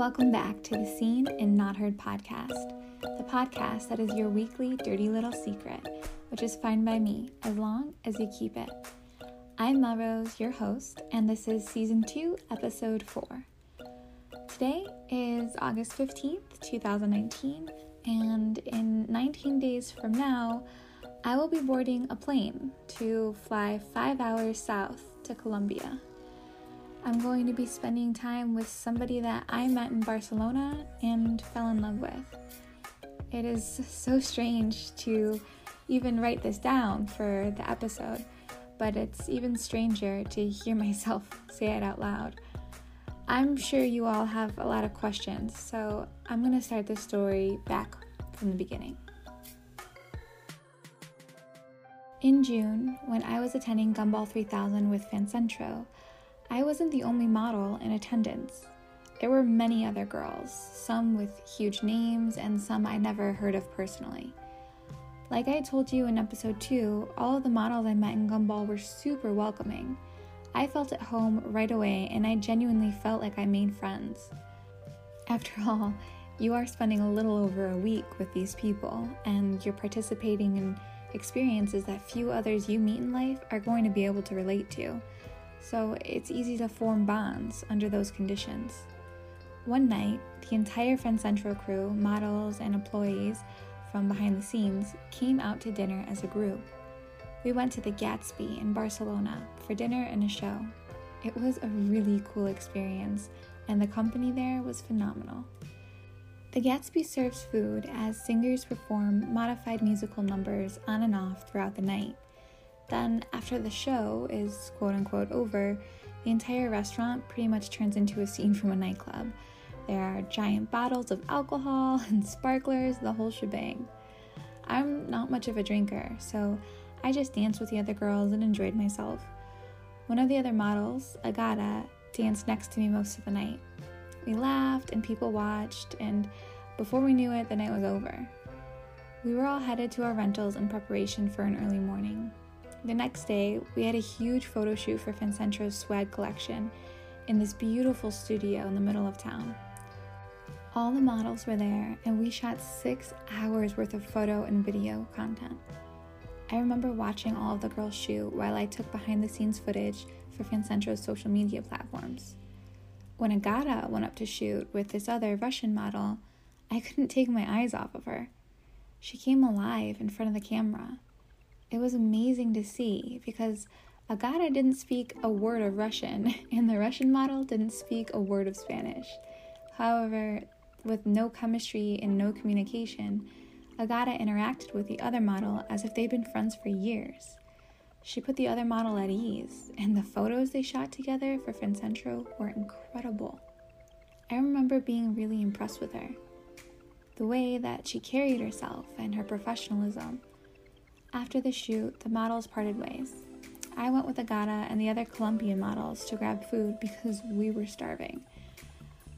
Welcome back to the Seen and Not Heard podcast, the podcast that is your weekly dirty little secret, which is fine by me as long as you keep it. I'm Melrose, your host, and this is season 2, episode 4. Today is August 15th, 2019, and in 19 days from now, I will be boarding a plane to fly five hours south to Colombia. I'm going to be spending time with somebody that I met in Barcelona and fell in love with. It is so strange to even write this down for the episode, but it's even stranger to hear myself say it out loud. I'm sure you all have a lot of questions, so I'm going to start the story back from the beginning. In June, when I was attending Gumball 3000 with Fancentro, I wasn't the only model in attendance. There were many other girls, some with huge names and some I never heard of personally. Like I told you in episode 2, all of the models I met in Gumball were super welcoming. I felt at home right away and I genuinely felt like I made friends. After all, you are spending a little over a week with these people and you're participating in experiences that few others you meet in life are going to be able to relate to so it's easy to form bonds under those conditions. One night, the entire Fancentro crew, models, and employees from behind the scenes came out to dinner as a group. We went to the Gatsby in Barcelona for dinner and a show. It was a really cool experience, and the company there was phenomenal. The Gatsby serves food as singers perform modified musical numbers on and off throughout the night. Then, after the show is quote unquote over, the entire restaurant pretty much turns into a scene from a nightclub. There are giant bottles of alcohol and sparklers, the whole shebang. I'm not much of a drinker, so I just danced with the other girls and enjoyed myself. One of the other models, Agata, danced next to me most of the night. We laughed and people watched, and before we knew it, the night was over. We were all headed to our rentals in preparation for an early morning. The next day, we had a huge photo shoot for Fancentro's swag collection in this beautiful studio in the middle of town. All the models were there, and we shot six hours worth of photo and video content. I remember watching all of the girls shoot while I took behind the scenes footage for Fancentro's social media platforms. When Agata went up to shoot with this other Russian model, I couldn't take my eyes off of her. She came alive in front of the camera it was amazing to see because Agata didn't speak a word of Russian, and the Russian model didn't speak a word of Spanish. However, with no chemistry and no communication, Agata interacted with the other model as if they'd been friends for years. She put the other model at ease, and the photos they shot together for Fancentro were incredible. I remember being really impressed with her. The way that she carried herself and her professionalism after the shoot, the models parted ways. I went with Agata and the other Colombian models to grab food because we were starving.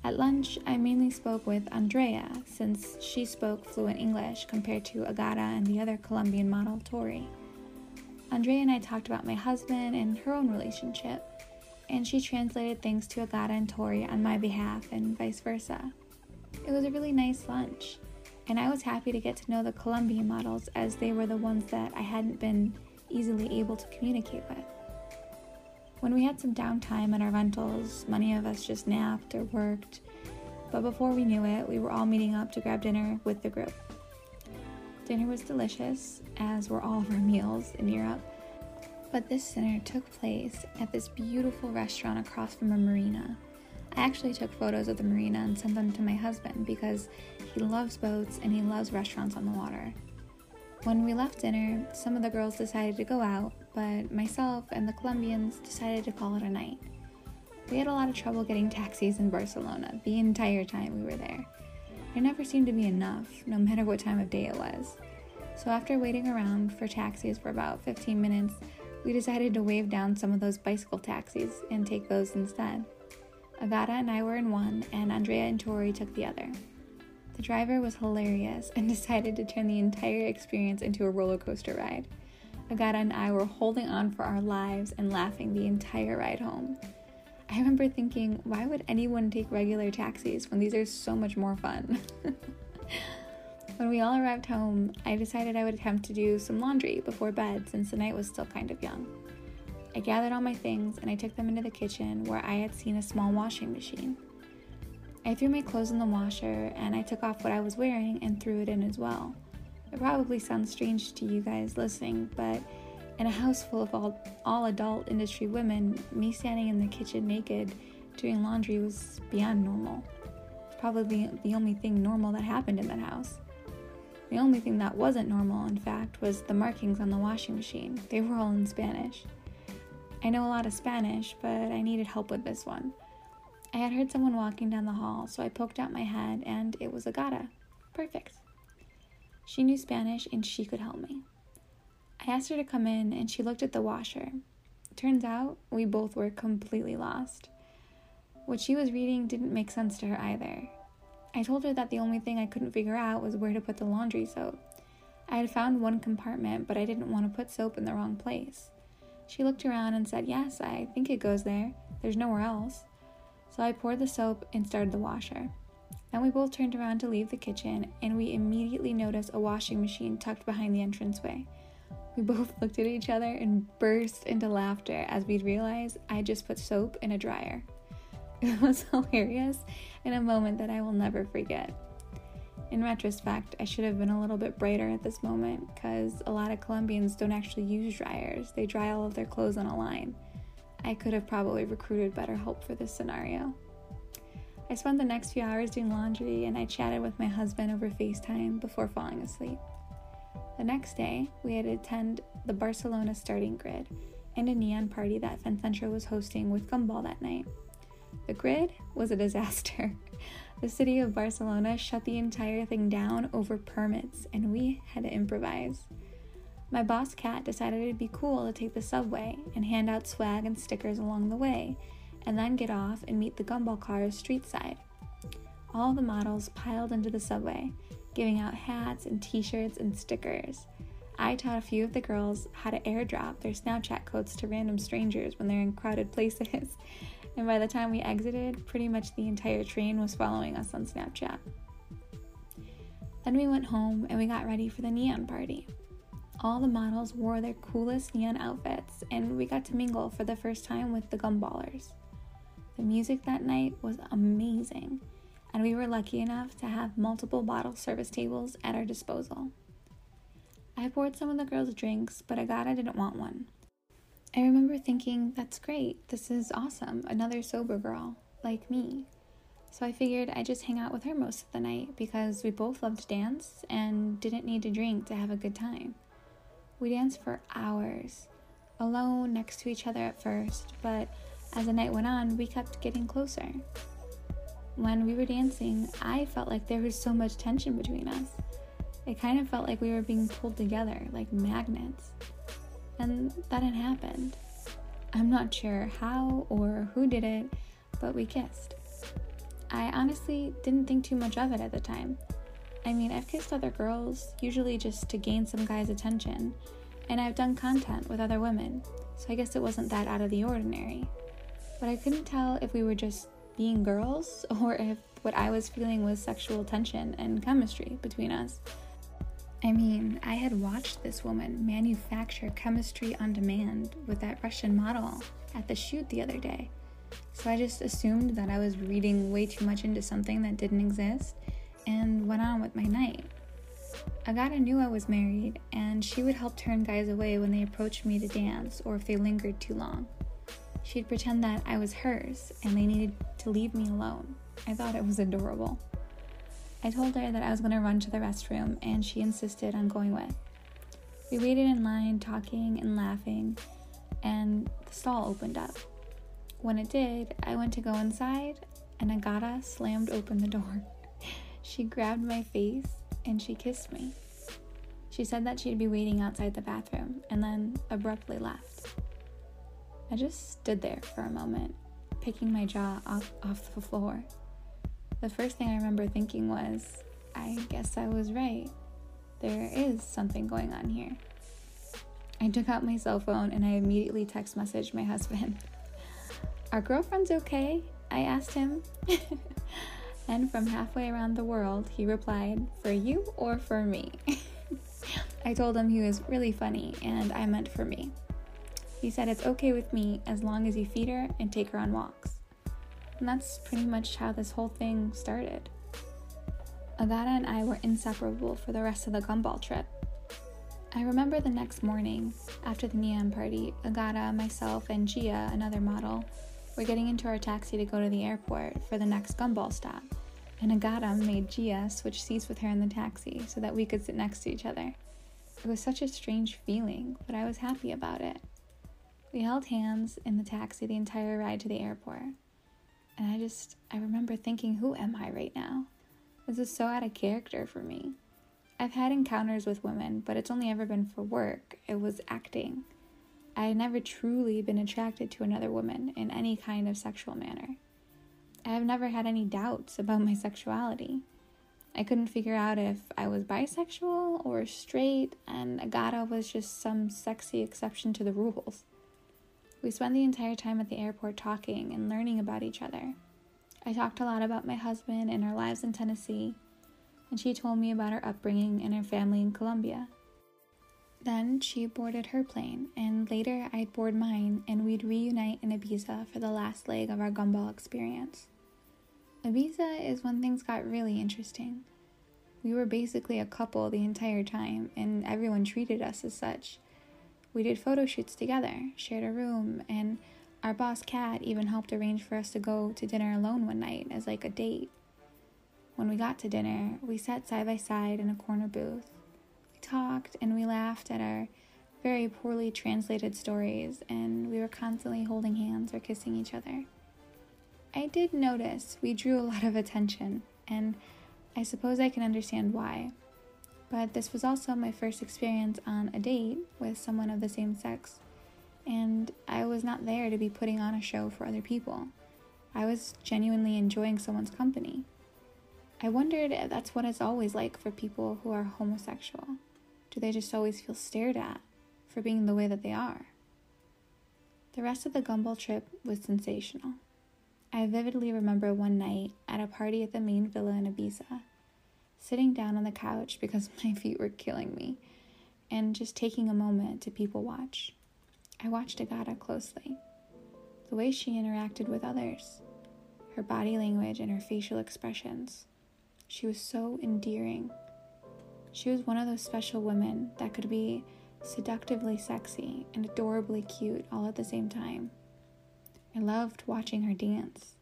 At lunch, I mainly spoke with Andrea since she spoke fluent English compared to Agata and the other Colombian model, Tori. Andrea and I talked about my husband and her own relationship, and she translated things to Agata and Tori on my behalf and vice versa. It was a really nice lunch and I was happy to get to know the Colombian models as they were the ones that I hadn't been easily able to communicate with. When we had some downtime in our rentals, many of us just napped or worked, but before we knew it, we were all meeting up to grab dinner with the group. Dinner was delicious, as were all of our meals in Europe, but this dinner took place at this beautiful restaurant across from a marina I actually took photos of the marina and sent them to my husband because he loves boats and he loves restaurants on the water. When we left dinner, some of the girls decided to go out, but myself and the Colombians decided to call it a night. We had a lot of trouble getting taxis in Barcelona the entire time we were there. There never seemed to be enough, no matter what time of day it was. So after waiting around for taxis for about 15 minutes, we decided to wave down some of those bicycle taxis and take those instead. Agata and I were in one, and Andrea and Tori took the other. The driver was hilarious and decided to turn the entire experience into a roller coaster ride. Agata and I were holding on for our lives and laughing the entire ride home. I remember thinking, why would anyone take regular taxis when these are so much more fun? when we all arrived home, I decided I would attempt to do some laundry before bed since the night was still kind of young. I gathered all my things and I took them into the kitchen where I had seen a small washing machine. I threw my clothes in the washer and I took off what I was wearing and threw it in as well. It probably sounds strange to you guys listening, but in a house full of all, all adult industry women, me standing in the kitchen naked doing laundry was beyond normal. Probably the only thing normal that happened in that house. The only thing that wasn't normal, in fact, was the markings on the washing machine. They were all in Spanish. I know a lot of Spanish, but I needed help with this one. I had heard someone walking down the hall, so I poked out my head, and it was Agata. Perfect. She knew Spanish and she could help me. I asked her to come in, and she looked at the washer. Turns out we both were completely lost. What she was reading didn't make sense to her either. I told her that the only thing I couldn't figure out was where to put the laundry soap. I had found one compartment, but I didn't want to put soap in the wrong place. She looked around and said, Yes, I think it goes there. There's nowhere else. So I poured the soap and started the washer. Then we both turned around to leave the kitchen, and we immediately noticed a washing machine tucked behind the entranceway. We both looked at each other and burst into laughter as we realized I just put soap in a dryer. It was hilarious in a moment that I will never forget. In retrospect, I should have been a little bit brighter at this moment because a lot of Colombians don't actually use dryers, they dry all of their clothes on a line. I could have probably recruited better help for this scenario. I spent the next few hours doing laundry and I chatted with my husband over FaceTime before falling asleep. The next day, we had to attend the Barcelona starting grid and a neon party that FanCentro was hosting with Gumball that night. The grid was a disaster. The city of Barcelona shut the entire thing down over permits, and we had to improvise. My boss, Kat, decided it'd be cool to take the subway and hand out swag and stickers along the way, and then get off and meet the gumball cars street side. All the models piled into the subway, giving out hats and t shirts and stickers. I taught a few of the girls how to airdrop their Snapchat codes to random strangers when they're in crowded places, and by the time we exited, pretty much the entire train was following us on Snapchat. Then we went home and we got ready for the neon party. All the models wore their coolest neon outfits, and we got to mingle for the first time with the gumballers. The music that night was amazing, and we were lucky enough to have multiple bottle service tables at our disposal. I poured some of the girls drinks, but Agata didn't want one. I remember thinking, that's great, this is awesome, another sober girl, like me. So I figured I'd just hang out with her most of the night because we both loved to dance and didn't need to drink to have a good time. We danced for hours, alone next to each other at first, but as the night went on, we kept getting closer. When we were dancing, I felt like there was so much tension between us. It kind of felt like we were being pulled together like magnets and that had happened. I'm not sure how or who did it, but we kissed. I honestly didn't think too much of it at the time. I mean, I've kissed other girls, usually just to gain some guy's attention, and I've done content with other women, so I guess it wasn't that out of the ordinary. But I couldn't tell if we were just being girls or if what I was feeling was sexual tension and chemistry between us. I mean, I had watched this woman manufacture chemistry on demand with that Russian model at the shoot the other day. So I just assumed that I was reading way too much into something that didn't exist and went on with my night. Agata knew I was married, and she would help turn guys away when they approached me to dance or if they lingered too long. She'd pretend that I was hers and they needed to leave me alone. I thought it was adorable. I told her that I was going to run to the restroom, and she insisted on going with. We waited in line, talking and laughing, and the stall opened up. When it did, I went to go inside, and Agata slammed open the door. she grabbed my face and she kissed me. She said that she'd be waiting outside the bathroom and then abruptly left. I just stood there for a moment, picking my jaw off, off the floor. The first thing I remember thinking was, I guess I was right. There is something going on here. I took out my cell phone and I immediately text messaged my husband. Our girlfriends okay? I asked him. and from halfway around the world, he replied, For you or for me? I told him he was really funny and I meant for me. He said it's okay with me as long as you feed her and take her on walks. And that's pretty much how this whole thing started. Agata and I were inseparable for the rest of the gumball trip. I remember the next morning, after the Neon party, Agata, myself, and Gia, another model, were getting into our taxi to go to the airport for the next gumball stop. And Agata made Gia switch seats with her in the taxi so that we could sit next to each other. It was such a strange feeling, but I was happy about it. We held hands in the taxi the entire ride to the airport. And I just, I remember thinking, who am I right now? This is so out of character for me. I've had encounters with women, but it's only ever been for work. It was acting. I had never truly been attracted to another woman in any kind of sexual manner. I have never had any doubts about my sexuality. I couldn't figure out if I was bisexual or straight, and Agata was just some sexy exception to the rules. We spent the entire time at the airport talking and learning about each other. I talked a lot about my husband and our lives in Tennessee, and she told me about her upbringing and her family in Colombia. Then she boarded her plane, and later I'd board mine, and we'd reunite in Ibiza for the last leg of our gumball experience. Ibiza is when things got really interesting. We were basically a couple the entire time, and everyone treated us as such. We did photo shoots together, shared a room, and our boss Kat even helped arrange for us to go to dinner alone one night as like a date. When we got to dinner, we sat side by side in a corner booth We talked and we laughed at our very poorly translated stories, and we were constantly holding hands or kissing each other. I did notice we drew a lot of attention, and I suppose I can understand why. But this was also my first experience on a date with someone of the same sex, and I was not there to be putting on a show for other people. I was genuinely enjoying someone's company. I wondered if that's what it's always like for people who are homosexual. Do they just always feel stared at for being the way that they are? The rest of the gumball trip was sensational. I vividly remember one night at a party at the main villa in Ibiza, sitting down on the couch because my feet were killing me, and just taking a moment to people watch. I watched Agata closely. The way she interacted with others, her body language, and her facial expressions. She was so endearing she was one of those special women that could be seductively sexy and adorably cute all at the same time. I loved watching her dance.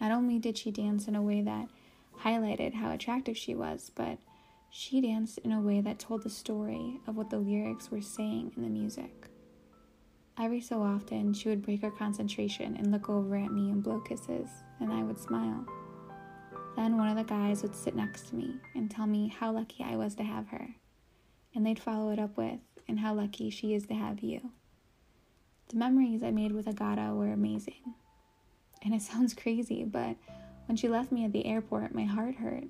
Not only did she dance in a way that highlighted how attractive she was, but she danced in a way that told the story of what the lyrics were saying in the music. Every so often, she would break her concentration and look over at me and blow kisses, and I would smile. Then one of the guys would sit next to me and tell me how lucky I was to have her. And they'd follow it up with, and how lucky she is to have you. The memories I made with Agata were amazing. And it sounds crazy, but when she left me at the airport, my heart hurt.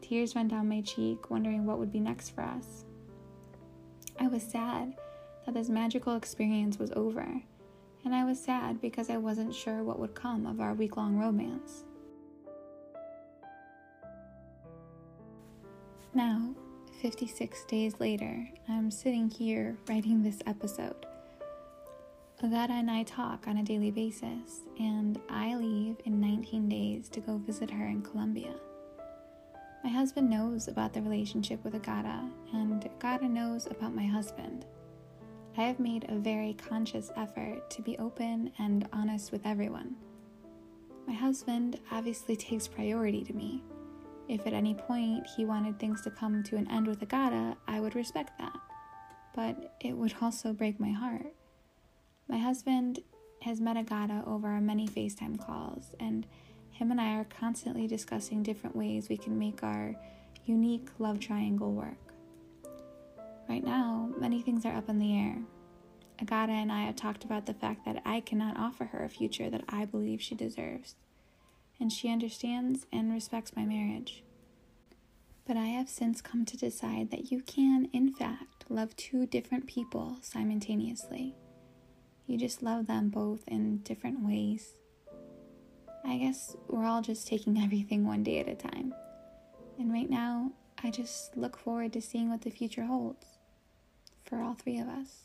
Tears ran down my cheek, wondering what would be next for us. I was sad that this magical experience was over, and I was sad because I wasn't sure what would come of our week long romance. Now, 56 days later, I'm sitting here writing this episode. Agata and I talk on a daily basis, and I leave in 19 days to go visit her in Colombia. My husband knows about the relationship with Agata, and Agata knows about my husband. I have made a very conscious effort to be open and honest with everyone. My husband obviously takes priority to me if at any point he wanted things to come to an end with Agata, I would respect that. But it would also break my heart. My husband has met Agata over our many FaceTime calls, and him and I are constantly discussing different ways we can make our unique love triangle work. Right now, many things are up in the air. Agata and I have talked about the fact that I cannot offer her a future that I believe she deserves and she understands and respects my marriage. But I have since come to decide that you can, in fact, love two different people simultaneously. You just love them both in different ways. I guess we're all just taking everything one day at a time. And right now, I just look forward to seeing what the future holds for all three of us.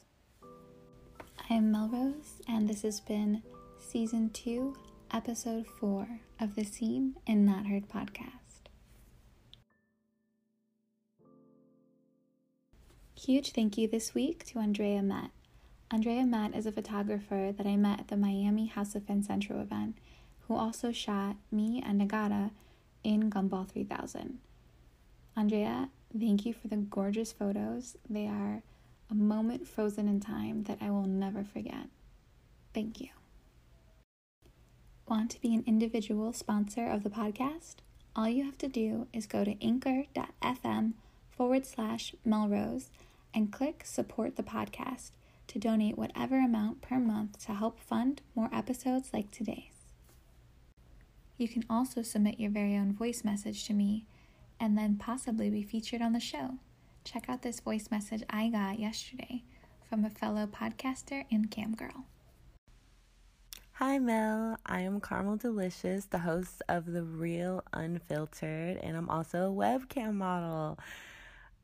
I am Melrose, and this has been Season 2, Episode 4 of the Seen and Not Heard podcast. Huge thank you this week to Andrea Met. Andrea Matt is a photographer that I met at the Miami House of Fancentro event, who also shot me and Agata in Gumball 3000. Andrea, thank you for the gorgeous photos. They are a moment frozen in time that I will never forget. Thank you. Want to be an individual sponsor of the podcast? All you have to do is go to anchor.fm forward slash Melrose and click Support the Podcast to donate whatever amount per month to help fund more episodes like today's. You can also submit your very own voice message to me and then possibly be featured on the show. Check out this voice message I got yesterday from a fellow podcaster and cam girl. Hi, Mel. I am Carmel Delicious, the host of The Real Unfiltered, and I'm also a webcam model.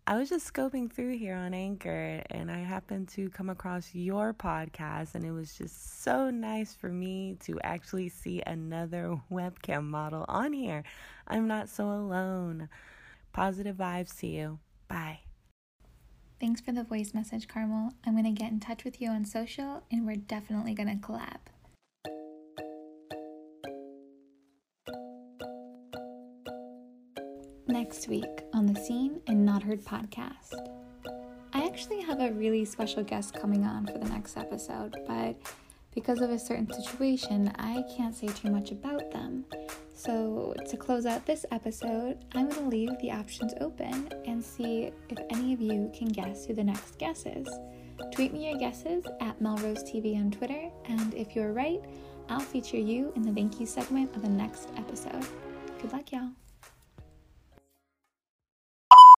I was just scoping through here on Anchor and I happened to come across your podcast, and it was just so nice for me to actually see another webcam model on here. I'm not so alone. Positive vibes to you. Bye. Thanks for the voice message, Carmel. I'm going to get in touch with you on social and we're definitely going to collab. Next week on the Seen and Not Heard podcast. I actually have a really special guest coming on for the next episode, but because of a certain situation, I can't say too much about them. So, to close out this episode, I'm going to leave the options open and see if any of you can guess who the next guest is. Tweet me your guesses at Melrose TV on Twitter, and if you're right, I'll feature you in the thank you segment of the next episode. Good luck, y'all.